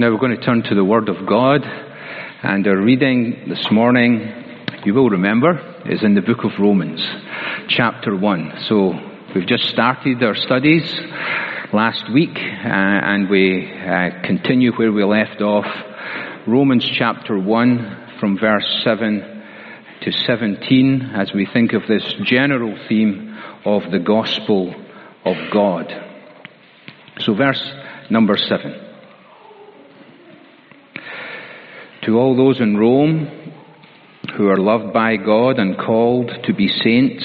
Now we're going to turn to the Word of God, and our reading this morning, you will remember, is in the book of Romans, chapter 1. So we've just started our studies last week, uh, and we uh, continue where we left off. Romans chapter 1 from verse 7 to 17 as we think of this general theme of the gospel of God. So verse number 7. To all those in Rome who are loved by God and called to be saints,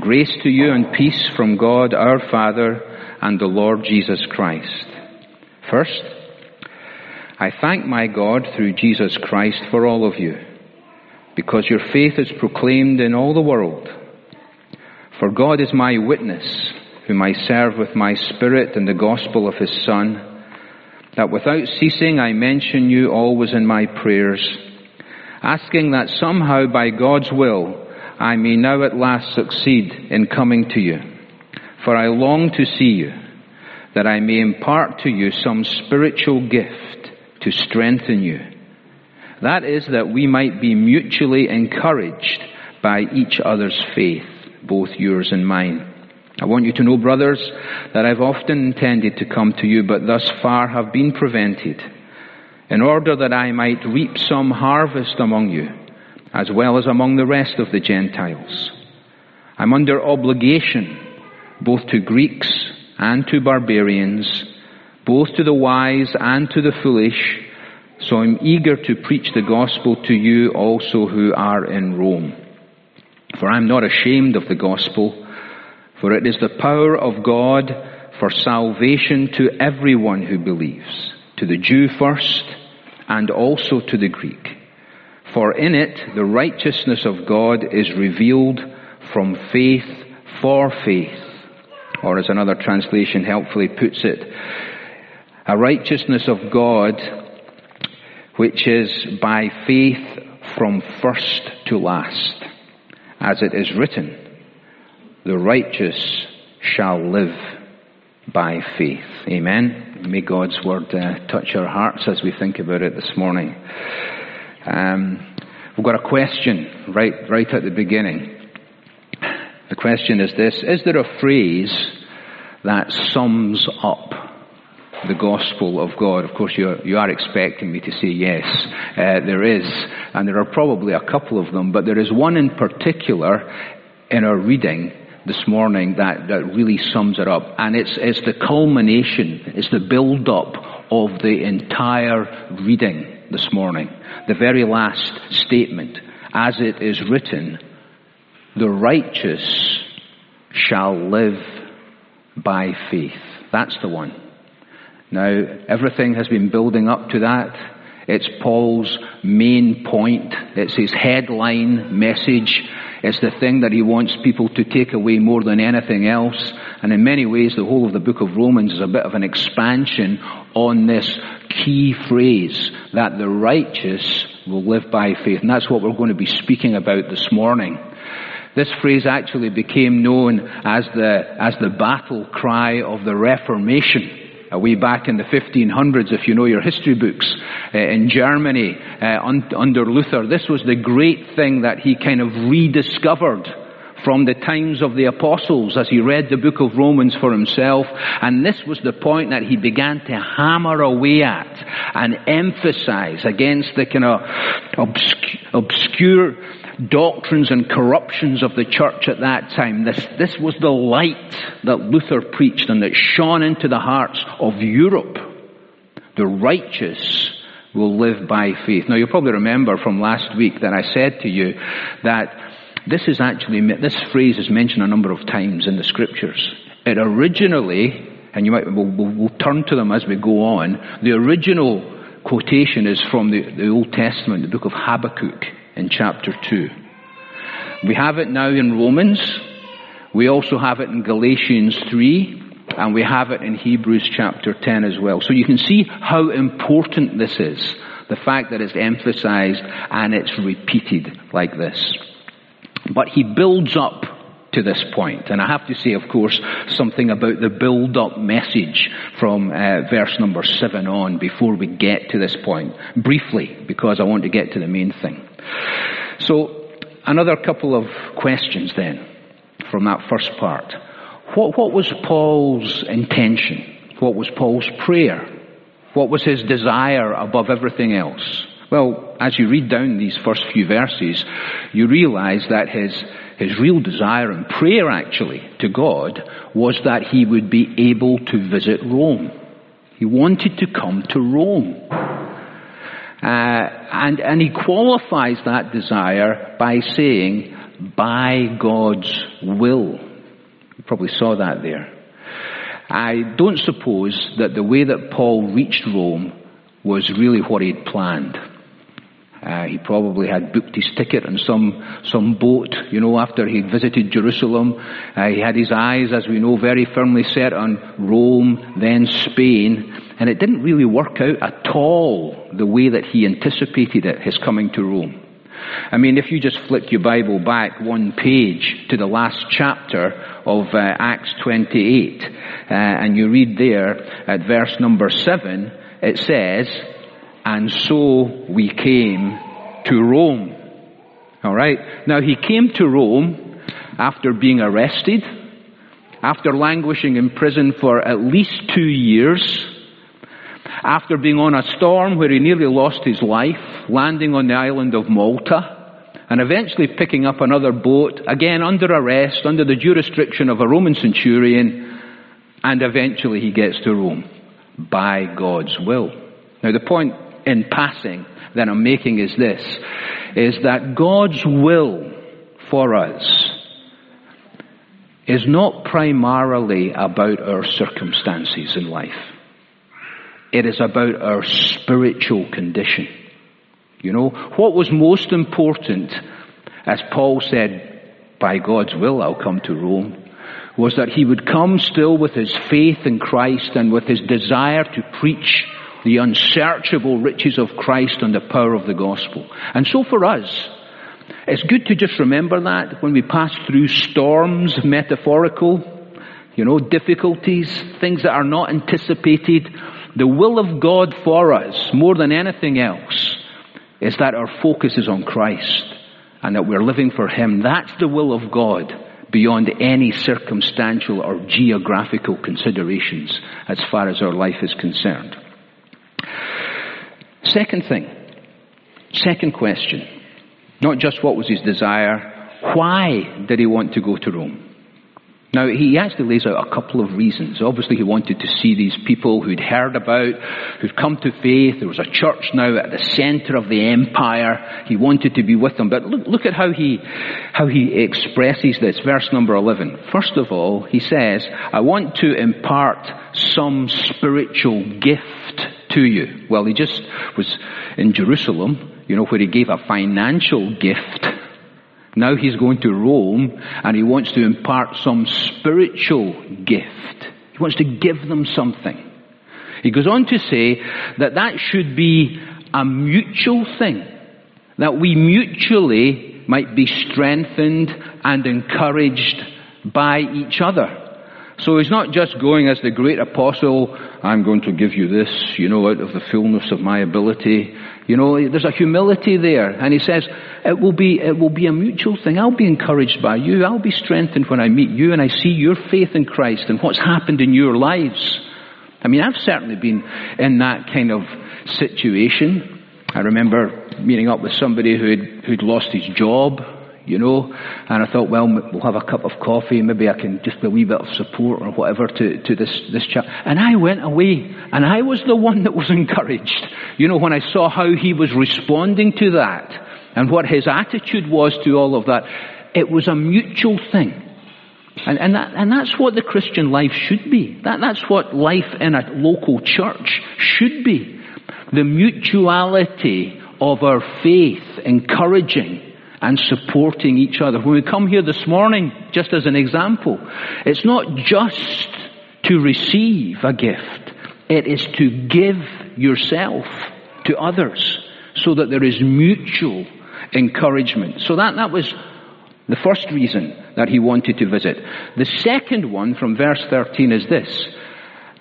grace to you and peace from God our Father and the Lord Jesus Christ. First, I thank my God through Jesus Christ for all of you, because your faith is proclaimed in all the world. For God is my witness, whom I serve with my spirit in the gospel of his Son, that without ceasing I mention you always in my prayers, asking that somehow by God's will I may now at last succeed in coming to you. For I long to see you, that I may impart to you some spiritual gift to strengthen you. That is that we might be mutually encouraged by each other's faith, both yours and mine. I want you to know, brothers, that I've often intended to come to you, but thus far have been prevented, in order that I might reap some harvest among you, as well as among the rest of the Gentiles. I'm under obligation both to Greeks and to barbarians, both to the wise and to the foolish, so I'm eager to preach the gospel to you also who are in Rome. For I'm not ashamed of the gospel, for it is the power of God for salvation to everyone who believes, to the Jew first, and also to the Greek. For in it the righteousness of God is revealed from faith for faith. Or as another translation helpfully puts it, a righteousness of God which is by faith from first to last. As it is written, the righteous shall live by faith. Amen. May God's word uh, touch our hearts as we think about it this morning. Um, we've got a question right, right at the beginning. The question is this, is there a phrase that sums up the gospel of God. Of course, you're, you are expecting me to say yes. Uh, there is, and there are probably a couple of them, but there is one in particular in our reading this morning that, that really sums it up. And it's, it's the culmination, it's the build up of the entire reading this morning. The very last statement, as it is written, the righteous shall live by faith. That's the one. Now, everything has been building up to that. It's Paul's main point. It's his headline message. It's the thing that he wants people to take away more than anything else. And in many ways, the whole of the book of Romans is a bit of an expansion on this key phrase that the righteous will live by faith. And that's what we're going to be speaking about this morning. This phrase actually became known as the, as the battle cry of the Reformation way back in the 1500s, if you know your history books, uh, in Germany uh, un- under Luther. This was the great thing that he kind of rediscovered from the times of the apostles as he read the book of Romans for himself. And this was the point that he began to hammer away at and emphasize against the kind of obscure doctrines and corruptions of the church at that time. This, this was the light that Luther preached and that shone into the hearts of Europe. The righteous will live by faith. Now you'll probably remember from last week that I said to you that this is actually, this phrase is mentioned a number of times in the scriptures. It originally, and you might, we'll, we'll, we'll turn to them as we go on, the original quotation is from the, the Old Testament, the book of Habakkuk in chapter 2. We have it now in Romans. We also have it in Galatians 3. And we have it in Hebrews chapter 10 as well. So you can see how important this is. The fact that it's emphasized and it's repeated like this. But he builds up to this point. And I have to say, of course, something about the build-up message from uh, verse number seven on before we get to this point, briefly, because I want to get to the main thing. So, another couple of questions then from that first part. What, what was Paul's intention? What was Paul's prayer? What was his desire above everything else? Well, as you read down these first few verses, you realize that his his real desire and prayer actually to God was that he would be able to visit Rome. He wanted to come to Rome. Uh, and, and he qualifies that desire by saying, by God's will. You probably saw that there. I don't suppose that the way that Paul reached Rome was really what he'd planned. Uh, he probably had booked his ticket on some, some boat, you know, after he'd visited Jerusalem. Uh, he had his eyes, as we know, very firmly set on Rome, then Spain. And it didn't really work out at all the way that he anticipated it, his coming to Rome. I mean, if you just flick your Bible back one page to the last chapter of uh, Acts 28, uh, and you read there at verse number 7, it says, and so we came to Rome. Alright? Now he came to Rome after being arrested, after languishing in prison for at least two years, after being on a storm where he nearly lost his life, landing on the island of Malta, and eventually picking up another boat, again under arrest, under the jurisdiction of a Roman centurion, and eventually he gets to Rome by God's will. Now the point in passing that I'm making is this, is that God's will for us is not primarily about our circumstances in life. It is about our spiritual condition. You know, what was most important, as Paul said, by God's will I'll come to Rome, was that he would come still with his faith in Christ and with his desire to preach the unsearchable riches of Christ and the power of the gospel. And so for us, it's good to just remember that when we pass through storms, metaphorical, you know, difficulties, things that are not anticipated, the will of God for us, more than anything else, is that our focus is on Christ and that we're living for Him. That's the will of God beyond any circumstantial or geographical considerations as far as our life is concerned. Second thing, second question, not just what was his desire, why did he want to go to Rome? Now, he actually lays out a couple of reasons. Obviously, he wanted to see these people who'd heard about, who'd come to faith. There was a church now at the center of the empire. He wanted to be with them. But look, look at how he, how he expresses this. Verse number 11. First of all, he says, I want to impart some spiritual gift to you. Well, he just was in Jerusalem, you know, where he gave a financial gift. Now he's going to Rome and he wants to impart some spiritual gift. He wants to give them something. He goes on to say that that should be a mutual thing. That we mutually might be strengthened and encouraged by each other. So he's not just going as the great apostle, I'm going to give you this, you know, out of the fullness of my ability. You know, there's a humility there. And he says, it will be, it will be a mutual thing. I'll be encouraged by you. I'll be strengthened when I meet you and I see your faith in Christ and what's happened in your lives. I mean, I've certainly been in that kind of situation. I remember meeting up with somebody who'd, who'd lost his job you know. And I thought, well, we'll have a cup of coffee, maybe I can just a wee bit of support or whatever to, to this, this chap. And I went away, and I was the one that was encouraged. You know, when I saw how he was responding to that, and what his attitude was to all of that, it was a mutual thing. And, and, that, and that's what the Christian life should be. That, that's what life in a local church should be. The mutuality of our faith encouraging and supporting each other. When we come here this morning, just as an example, it's not just to receive a gift, it is to give yourself to others so that there is mutual encouragement. So that, that was The first reason that he wanted to visit. The second one from verse 13 is this.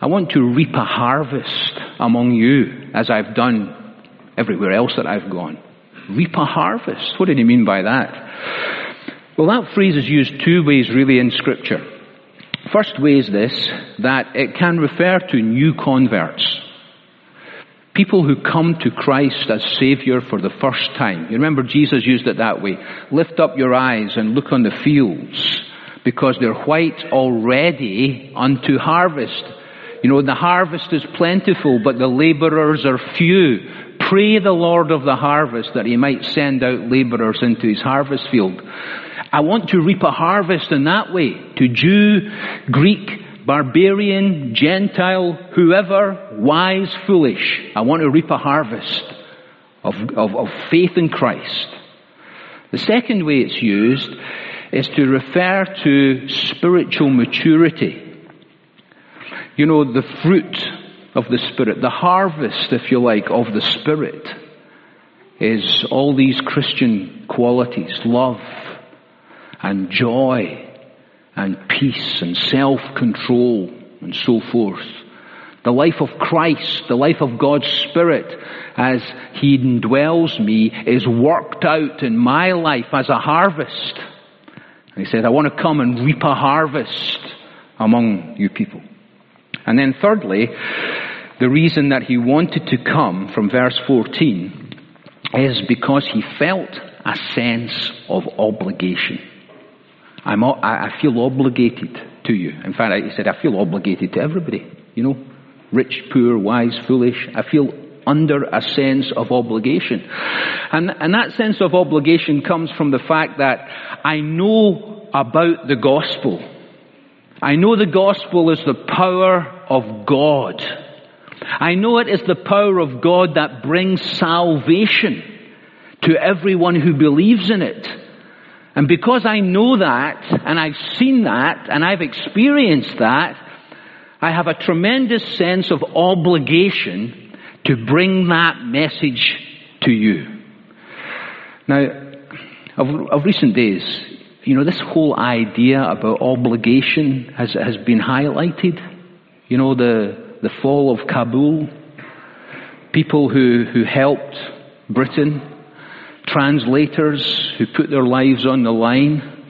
I want to reap a harvest among you as I've done everywhere else that I've gone. Reap a harvest. What did he mean by that? Well, that phrase is used two ways really in scripture. First way is this, that it can refer to new converts. People who come to Christ as Savior for the first time. You remember Jesus used it that way. Lift up your eyes and look on the fields because they're white already unto harvest. You know, the harvest is plentiful, but the laborers are few. Pray the Lord of the harvest that he might send out laborers into his harvest field. I want to reap a harvest in that way to Jew, Greek, barbarian, Gentile, whoever, wise, foolish. I want to reap a harvest of, of, of faith in Christ. The second way it's used is to refer to spiritual maturity. You know, the fruit of the Spirit, the harvest, if you like, of the Spirit is all these Christian qualities, love and joy and peace and self-control and so forth. The life of Christ, the life of God's Spirit as He indwells me is worked out in my life as a harvest. And he said, I want to come and reap a harvest among you people. And then thirdly, the reason that he wanted to come from verse 14 is because he felt a sense of obligation. I'm, I feel obligated to you. In fact, he said, I feel obligated to everybody. You know, rich, poor, wise, foolish. I feel under a sense of obligation. And, and that sense of obligation comes from the fact that I know about the gospel. I know the gospel is the power of God. I know it is the power of God that brings salvation to everyone who believes in it. And because I know that, and I've seen that, and I've experienced that, I have a tremendous sense of obligation to bring that message to you. Now, of, of recent days, you know, this whole idea about obligation has, has been highlighted. You know, the, the fall of Kabul, people who, who helped Britain, translators who put their lives on the line,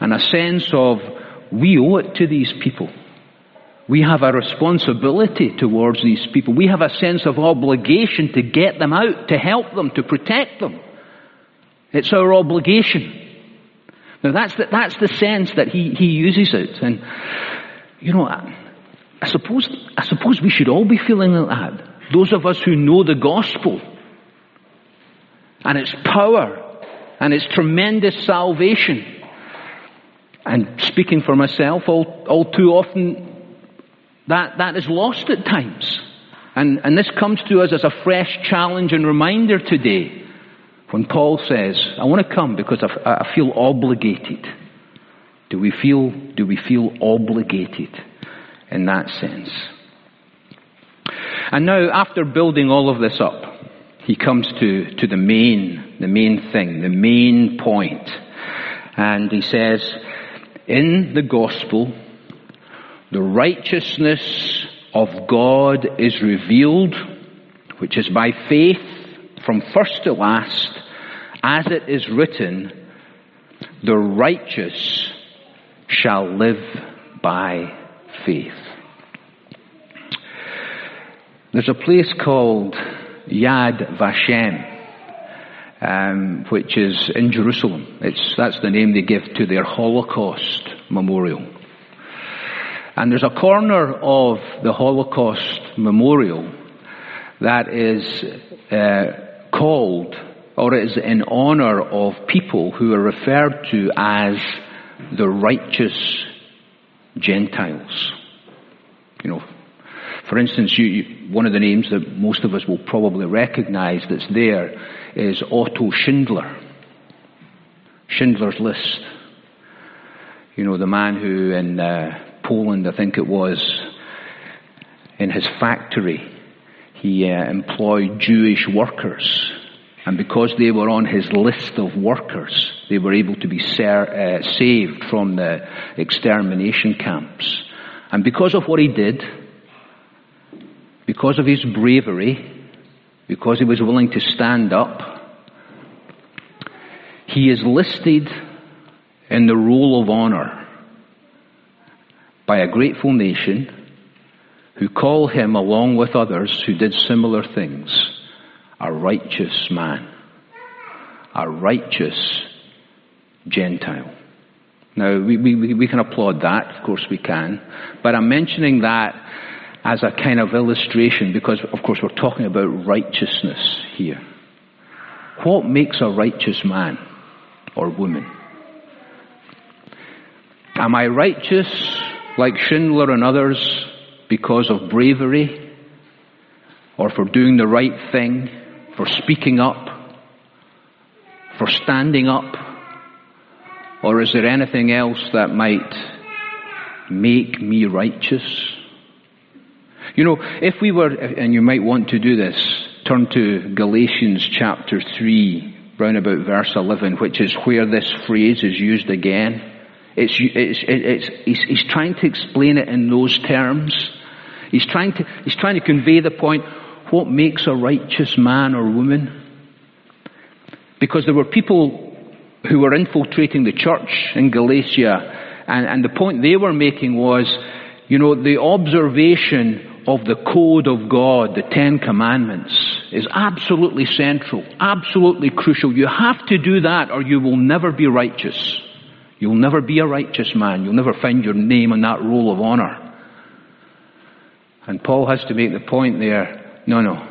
and a sense of we owe it to these people. We have a responsibility towards these people. We have a sense of obligation to get them out, to help them, to protect them. It's our obligation. Now that's the, that's the sense that he, he uses it. And, you know, I, suppose, I suppose we should all be feeling like that. Those of us who know the gospel and its power and its tremendous salvation. And speaking for myself, all, all too often that, that is lost at times. And, and this comes to us as a fresh challenge and reminder today when Paul says, I want to come because I, I feel obligated. Do we feel, do we feel obligated in that sense? And now, after building all of this up, he comes to, to the main, the main thing, the main point. And he says, in the gospel, the righteousness of God is revealed, which is by faith from first to last, as it is written, the righteous shall live by faith. There's a place called Yad Vashem, um, which is in Jerusalem. It's, that's the name they give to their Holocaust memorial. And there's a corner of the Holocaust memorial that is uh, called, or is in honor of people who are referred to as the righteous Gentiles. You know, for instance, you, you, one of the names that most of us will probably recognize that's there is Otto Schindler. Schindler's List. You know, the man who in uh, Poland, I think it was, in his factory, he uh, employed Jewish workers And because they were on his list of workers, they were able to be ser- uh, saved from the extermination camps. And because of what he did, because of his bravery, because he was willing to stand up, he is listed in the roll of honor by a grateful nation who call him, along with others who did similar things, a righteous man, a righteous Gentile. Now, we, we, we can applaud that, of course we can, but I'm mentioning that as a kind of illustration because, of course, we're talking about righteousness here. What makes a righteous man or woman? Am I righteous like Schindler and others because of bravery or for doing the right thing, for speaking up, for standing up? Or is there anything else that might make me righteous? You know, if we were, and you might want to do this, turn to Galatians chapter 3, round about verse 11, which is where this phrase is used again. It's, it's, it's, he's, he's trying to explain it in those terms. He's trying to, he's trying to convey the point, what makes a righteous man or woman? Because there were people who were infiltrating the church in Galatia, and, and the point they were making was, you know, the observation of the code of God, the Ten Commandments, is absolutely central, absolutely crucial. You have to do that or you will never be righteous. You'll never be a righteous man. You'll never find your name on that roll of honor. And Paul has to make the point there, no, no.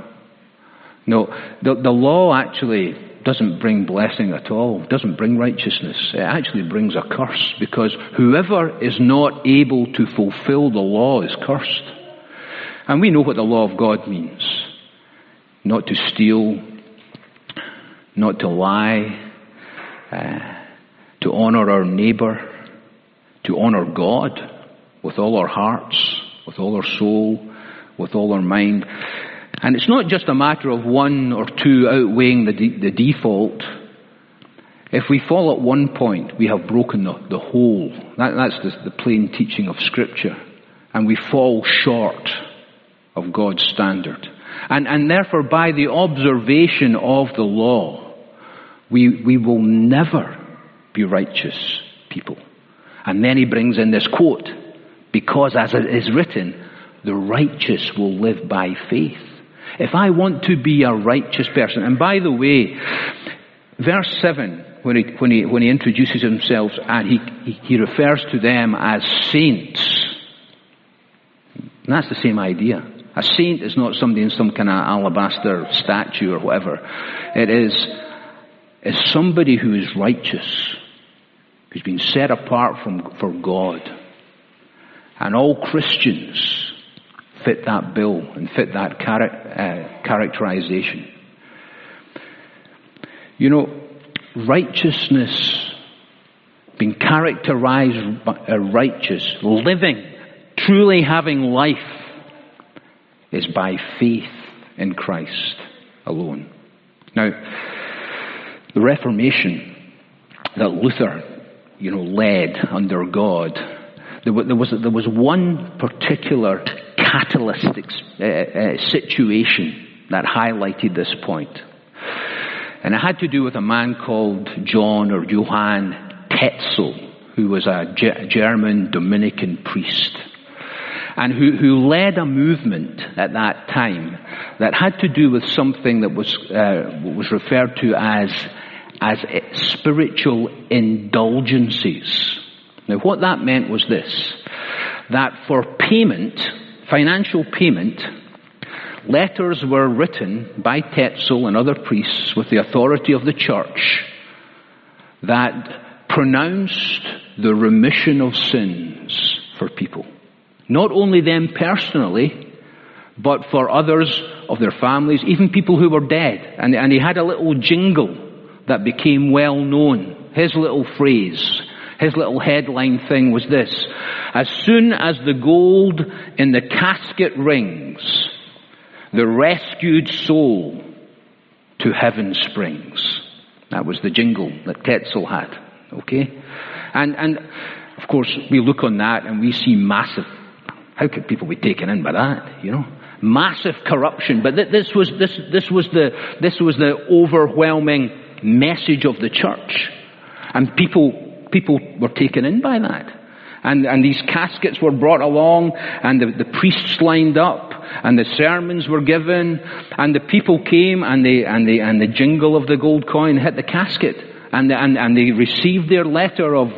No, the, the law actually doesn't bring blessing at all, doesn't bring righteousness. It actually brings a curse because whoever is not able to fulfill the law is cursed. And we know what the law of God means. Not to steal, not to lie, uh, to honor our neighbor, to honor God with all our hearts, with all our soul, with all our mind. And it's not just a matter of one or two outweighing the, de- the default. If we fall at one point, we have broken the, the whole. That, that's the, the plain teaching of Scripture. And we fall short of God's standard. And, and therefore, by the observation of the law, we, we will never be righteous people. And then he brings in this quote, because as it is written, the righteous will live by faith. If I want to be a righteous person, and by the way, verse 7, when he, when he, when he introduces himself and he, he, he refers to them as saints, that's the same idea. A saint is not somebody in some kind of alabaster statue or whatever. It is, is somebody who is righteous who's been set apart from, for God. And all Christians fit that bill and fit that char- uh, characterization. You know, righteousness, being characterized by righteous, living, truly having life, is by faith in Christ alone. Now, the Reformation that Luther you know, led under God. There was, there was one particular catalytic uh, uh, situation that highlighted this point. And it had to do with a man called John or Johann Tetzel, who was a German Dominican priest. And who, who led a movement at that time that had to do with something that was, uh, was referred to as as spiritual indulgences. Now what that meant was this, that for payment, financial payment, letters were written by Tetzel and other priests with the authority of the church that pronounced the remission of sins for people. Not only them personally, but for others of their families, even people who were dead. And, and he had a little jingle that became well known. His little phrase, his little headline thing was this. As soon as the gold in the casket rings, the rescued soul to heaven springs. That was the jingle that Tetzel had. Okay? And, and, of course, we look on that and we see massive, how could people be taken in by that, you know? Massive corruption. But this was, this, this was the, this was the overwhelming message of the church. And people, people were taken in by that. And, and these caskets were brought along and the, the priests lined up and the sermons were given and the people came and they, and they, and the jingle of the gold coin hit the casket and, and, and they received their letter of,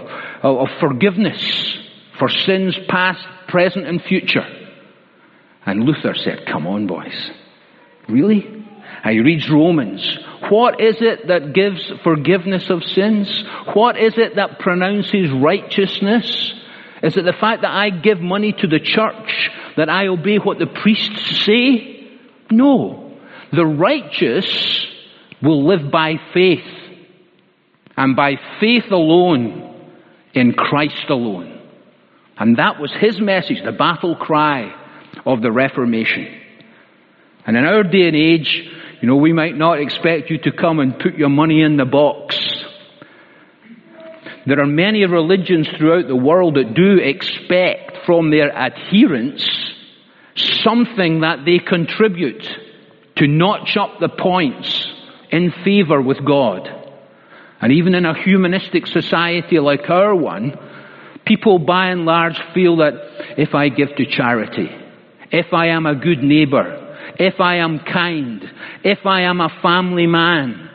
of, of forgiveness for sins past, present and future. And Luther said, come on boys. Really? And he reads Romans. What is it that gives forgiveness of sins? What is it that pronounces righteousness? Is it the fact that I give money to the church, that I obey what the priests say? No. The righteous will live by faith. And by faith alone, in Christ alone. And that was his message, the battle cry of the Reformation. And in our day and age, you know, we might not expect you to come and put your money in the box there are many religions throughout the world that do expect from their adherents something that they contribute to notch up the points in favor with God. And even in a humanistic society like our one, people by and large feel that if I give to charity, if I am a good neighbor, if I am kind, if I am a family man,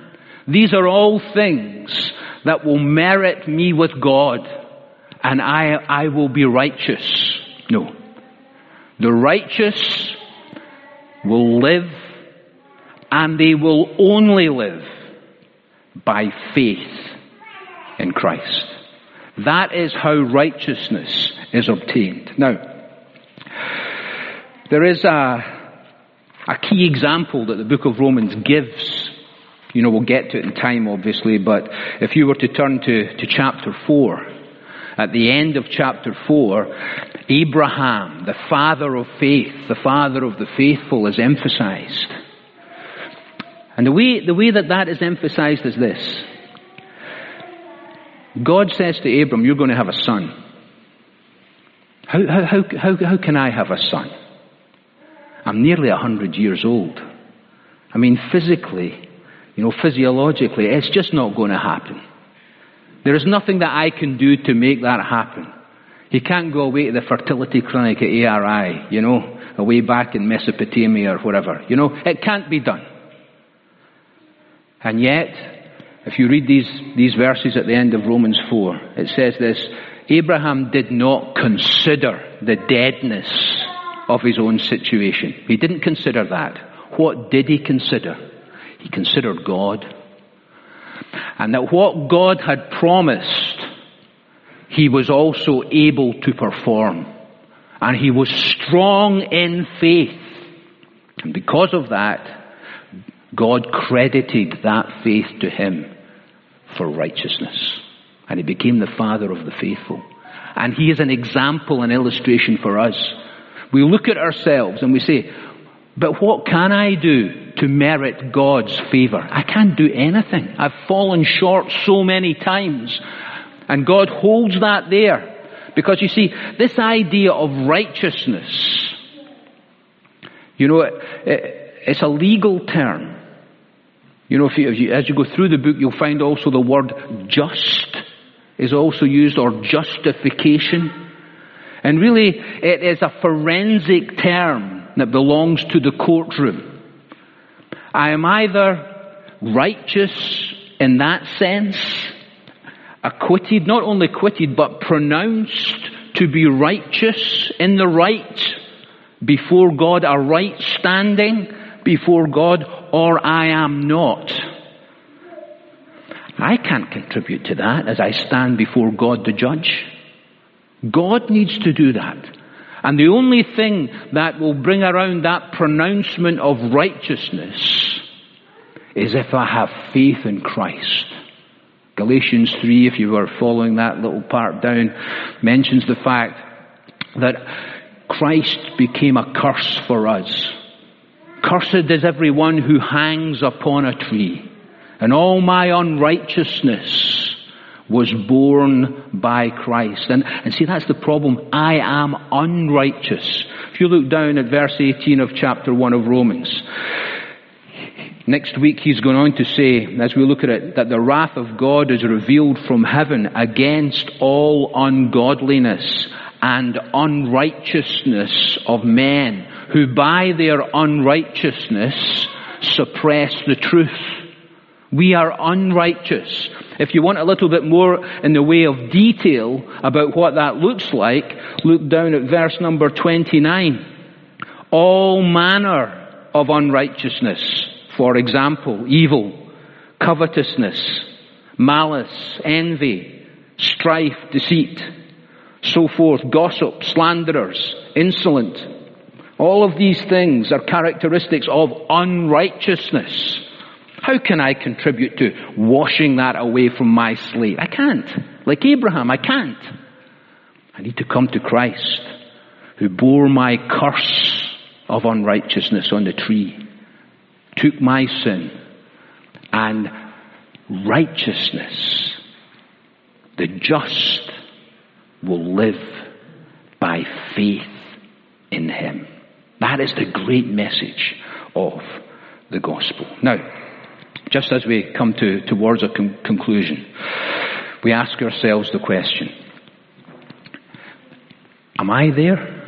these are all things that will merit me with God and I, I will be righteous. No. The righteous will live and they will only live by faith in Christ. That is how righteousness is obtained. Now, there is a, a key example that the book of Romans gives you know, we'll get to it in time, obviously, but if you were to turn to, to chapter 4, at the end of chapter 4, Abraham, the father of faith, the father of the faithful, is emphasized. And the way, the way that that is emphasized is this. God says to Abram, you're going to have a son. How, how, how, how, can I have a son? I'm nearly a hundred years old. I mean, physically, you know, physiologically, it's just not going to happen. There is nothing that I can do to make that happen. He can't go away to the fertility clinic at ARI, you know, away back in Mesopotamia or whatever. You know, it can't be done. And yet, if you read these, these verses at the end of Romans 4, it says this, Abraham did not consider the deadness of his own situation. He didn't consider that. What did he consider? He considered God. And that what God had promised, he was also able to perform. And he was strong in faith. And because of that, God credited that faith to him for righteousness. And he became the father of the faithful. And he is an example, an illustration for us. We look at ourselves and we say, but what can I do to merit God's favor? I can't do anything. I've fallen short so many times. And God holds that there. Because you see, this idea of righteousness, you know, it, it, it's a legal term. You know, if you, if you, as you go through the book, you'll find also the word just is also used, or justification. And really, it is a forensic term that belongs to the courtroom. I am either righteous in that sense, acquitted, not only acquitted, but pronounced to be righteous in the right before God, a right standing before God, or I am not. I can't contribute to that as I stand before God the judge. God needs to do that. And the only thing that will bring around that pronouncement of righteousness is if I have faith in Christ. Galatians 3, if you were following that little part down, mentions the fact that Christ became a curse for us. Cursed is everyone who hangs upon a tree, and all my unrighteousness was borne by Christ. And, and see, that's the problem. I am unrighteous. If you look down at verse 18 of chapter 1 of Romans, Next week he's going on to say, as we look at it, that the wrath of God is revealed from heaven against all ungodliness and unrighteousness of men who by their unrighteousness suppress the truth. We are unrighteous. If you want a little bit more in the way of detail about what that looks like, look down at verse number 29. All manner of unrighteousness. For example, evil, covetousness, malice, envy, strife, deceit, so forth, gossip, slanderers, insolent. All of these things are characteristics of unrighteousness. How can I contribute to washing that away from my slate? I can't. Like Abraham, I can't. I need to come to Christ who bore my curse of unrighteousness on the tree, took my sin and righteousness. The just will live by faith in him. That is the great message of the gospel. Now, just as we come to, towards a con- conclusion, we ask ourselves the question, am I there?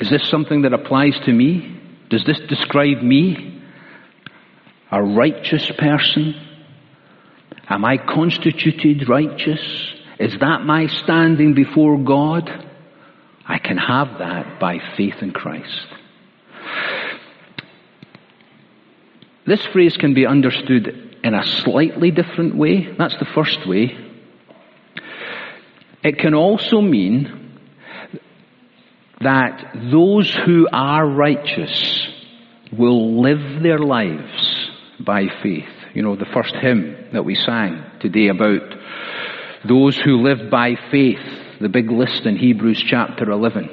Is this something that applies to me? Does this describe me? A righteous person? Am I constituted righteous? Is that my standing before God? I can have that by faith in Christ. This phrase can be understood in a slightly different way. That's the first way. It can also mean that those who are righteous will live their lives by faith. You know, the first hymn that we sang today about those who live by faith, the big list in Hebrews chapter 11.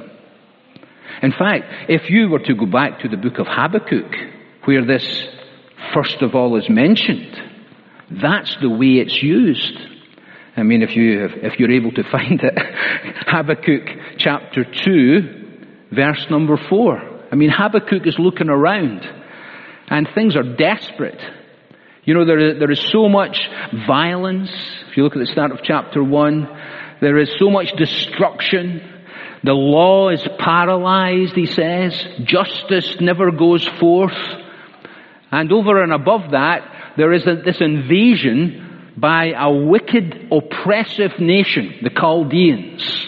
In fact, if you were to go back to the book of Habakkuk, where this first of all is mentioned. That's the way it's used. I mean, if you if you're able to find it, Habakkuk chapter two, verse number four. I mean, Habakkuk is looking around, and things are desperate. You know, there there is so much violence. If you look at the start of chapter one, there is so much destruction. The law is paralyzed, he says. Justice never goes forth. And over and above that, there is this invasion by a wicked, oppressive nation, the Chaldeans,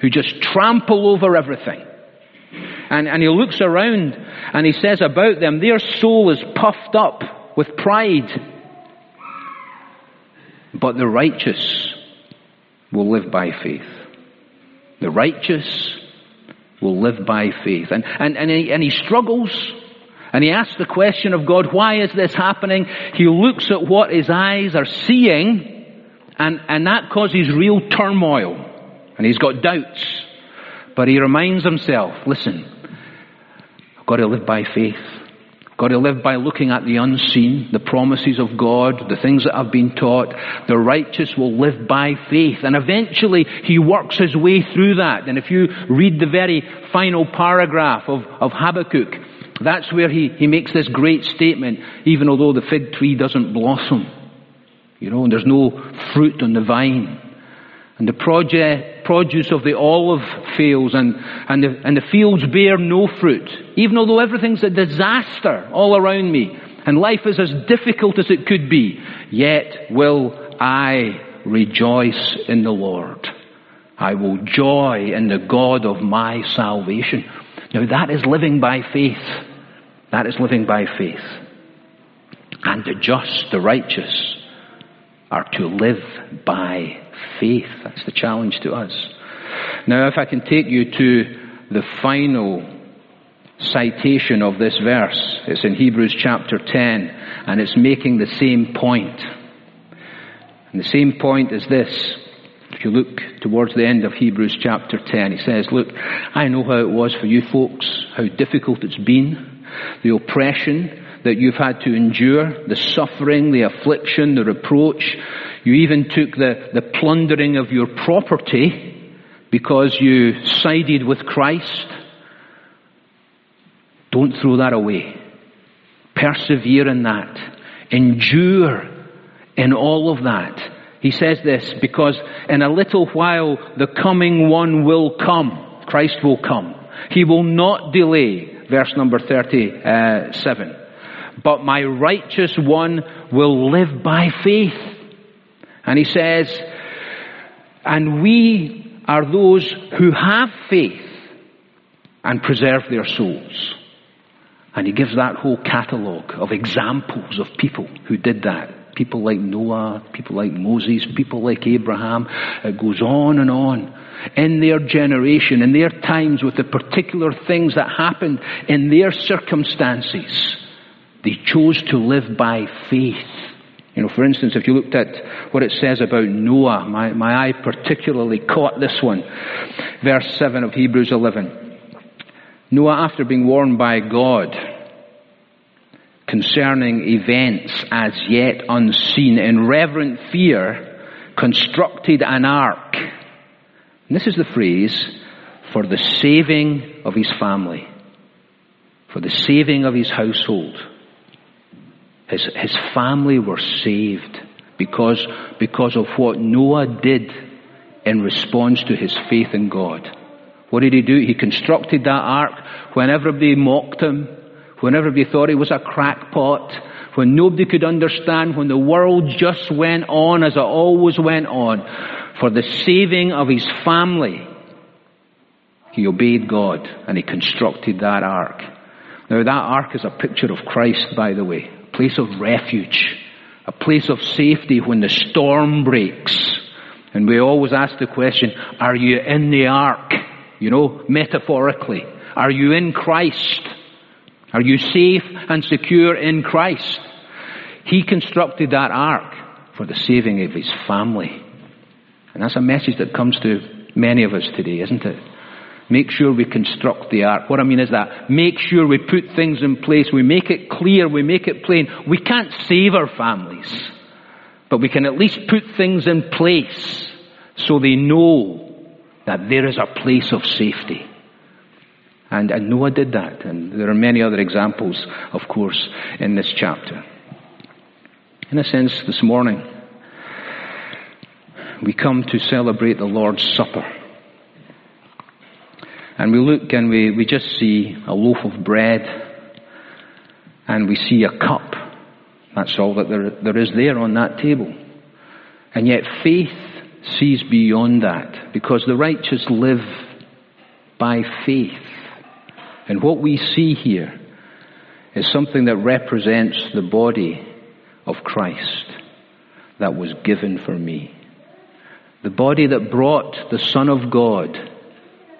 who just trample over everything. And, and he looks around and he says about them, their soul is puffed up with pride. But the righteous will live by faith. The righteous will live by faith. And, and, and, he, and he struggles and he asks the question of God, why is this happening? He looks at what his eyes are seeing, and, and that causes real turmoil. And he's got doubts. But he reminds himself, listen, I've got to live by faith. Got to live by looking at the unseen, the promises of God, the things that I've been taught. The righteous will live by faith. And eventually he works his way through that. And if you read the very final paragraph of, of Habakkuk, that's where he, he makes this great statement, even although the fig tree doesn't blossom. You know, and there's no fruit on the vine. And the project, produce of the olive fails and, and, the, and the fields bear no fruit. Even although everything's a disaster all around me and life is as difficult as it could be, yet will I rejoice in the Lord. I will joy in the God of my salvation. Now that is living by faith. That is living by faith. And the just, the righteous, are to live by faith. That's the challenge to us. Now, if I can take you to the final citation of this verse, it's in Hebrews chapter 10, and it's making the same point. And the same point is this. If you look towards the end of Hebrews chapter 10, he says, look, I know how it was for you folks, how difficult it's been, the oppression that you've had to endure, the suffering, the affliction, the reproach. You even took the, the plundering of your property because you sided with Christ. Don't throw that away. Persevere in that. Endure in all of that. He says this because in a little while the coming one will come. Christ will come. He will not delay. Verse number 37. Uh, But my righteous one will live by faith. And he says, and we are those who have faith and preserve their souls. And he gives that whole catalogue of examples of people who did that. People like Noah, people like Moses, people like Abraham. It goes on and on. In their generation, in their times, with the particular things that happened in their circumstances, they chose to live by faith. You know, for instance, if you looked at what it says about Noah, my, my eye particularly caught this one. Verse 7 of Hebrews 11. Noah, after being warned by God concerning events as yet unseen, in reverent fear, constructed an ark. And this is the phrase, for the saving of his family, for the saving of his household. His, his family were saved because, because of what Noah did in response to his faith in God. What did he do? He constructed that ark when everybody mocked him, when everybody thought he was a crackpot, when nobody could understand, when the world just went on as it always went on, for the saving of his family. He obeyed God and he constructed that ark. Now that ark is a picture of Christ, by the way. Place of refuge. A place of safety when the storm breaks. And we always ask the question, are you in the ark? You know, metaphorically. Are you in Christ? Are you safe and secure in Christ? He constructed that ark for the saving of his family. And that's a message that comes to many of us today, isn't it? Make sure we construct the ark. What I mean is that make sure we put things in place. We make it clear. We make it plain. We can't save our families, but we can at least put things in place so they know that there is a place of safety. And, and Noah did that. And there are many other examples, of course, in this chapter. In a sense, this morning, we come to celebrate the Lord's Supper. And we look and we, we just see a loaf of bread and we see a cup. That's all that there, there is there on that table. And yet faith sees beyond that because the righteous live by faith. And what we see here is something that represents the body of Christ that was given for me. The body that brought the Son of God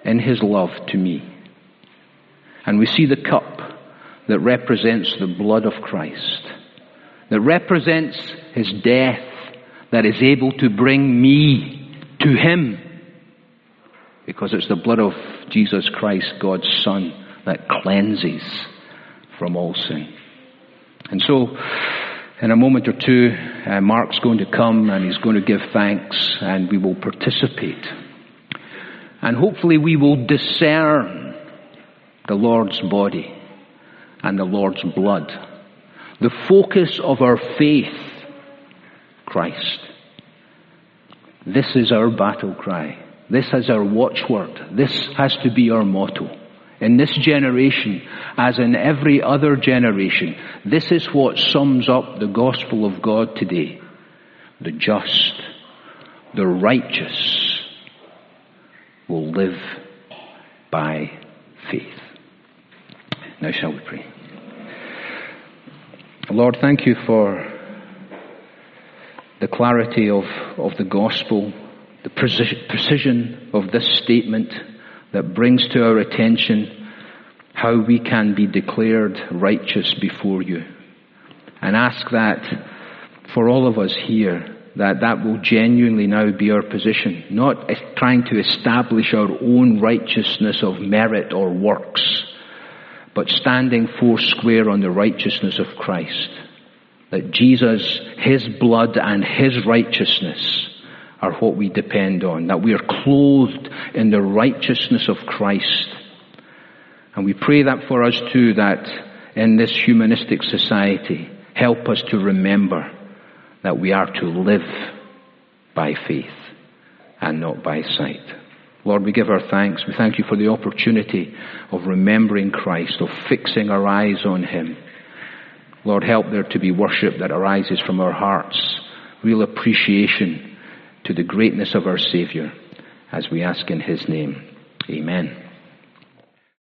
in His love to me. And we see the cup that represents the blood of Christ, that represents His death that is able to bring me to Him. Because it's the blood of Jesus Christ, God's Son, that cleanses from all sin. And so, in a moment or two, uh, Mark's going to come and he's going to give thanks and we will participate. And hopefully we will discern the Lord's body and the Lord's blood. The focus of our faith Christ. This is our battle cry. This is our watchword. This has to be our motto. In this generation, as in every other generation, this is what sums up the gospel of God today. The just, the righteous will live by faith. Now shall we pray. Lord, thank you for the clarity of, of the gospel, the precision of this statement that brings to our attention how we can be declared righteous before you. And ask that for all of us here that that will genuinely now be our position, not trying to establish our own righteousness of merit or works, but standing four square on the righteousness of Christ. That Jesus, His blood and His righteousness are what we depend on. That we are clothed in the righteousness of Christ. And we pray that for us too, that in this humanistic society, help us to remember that we are to live by faith and not by sight. Lord, we give our thanks. We thank you for the opportunity of remembering Christ, of fixing our eyes on Him. Lord, help there to be worship that arises from our hearts, real appreciation to the greatness of our Saviour, as we ask in His name. Amen.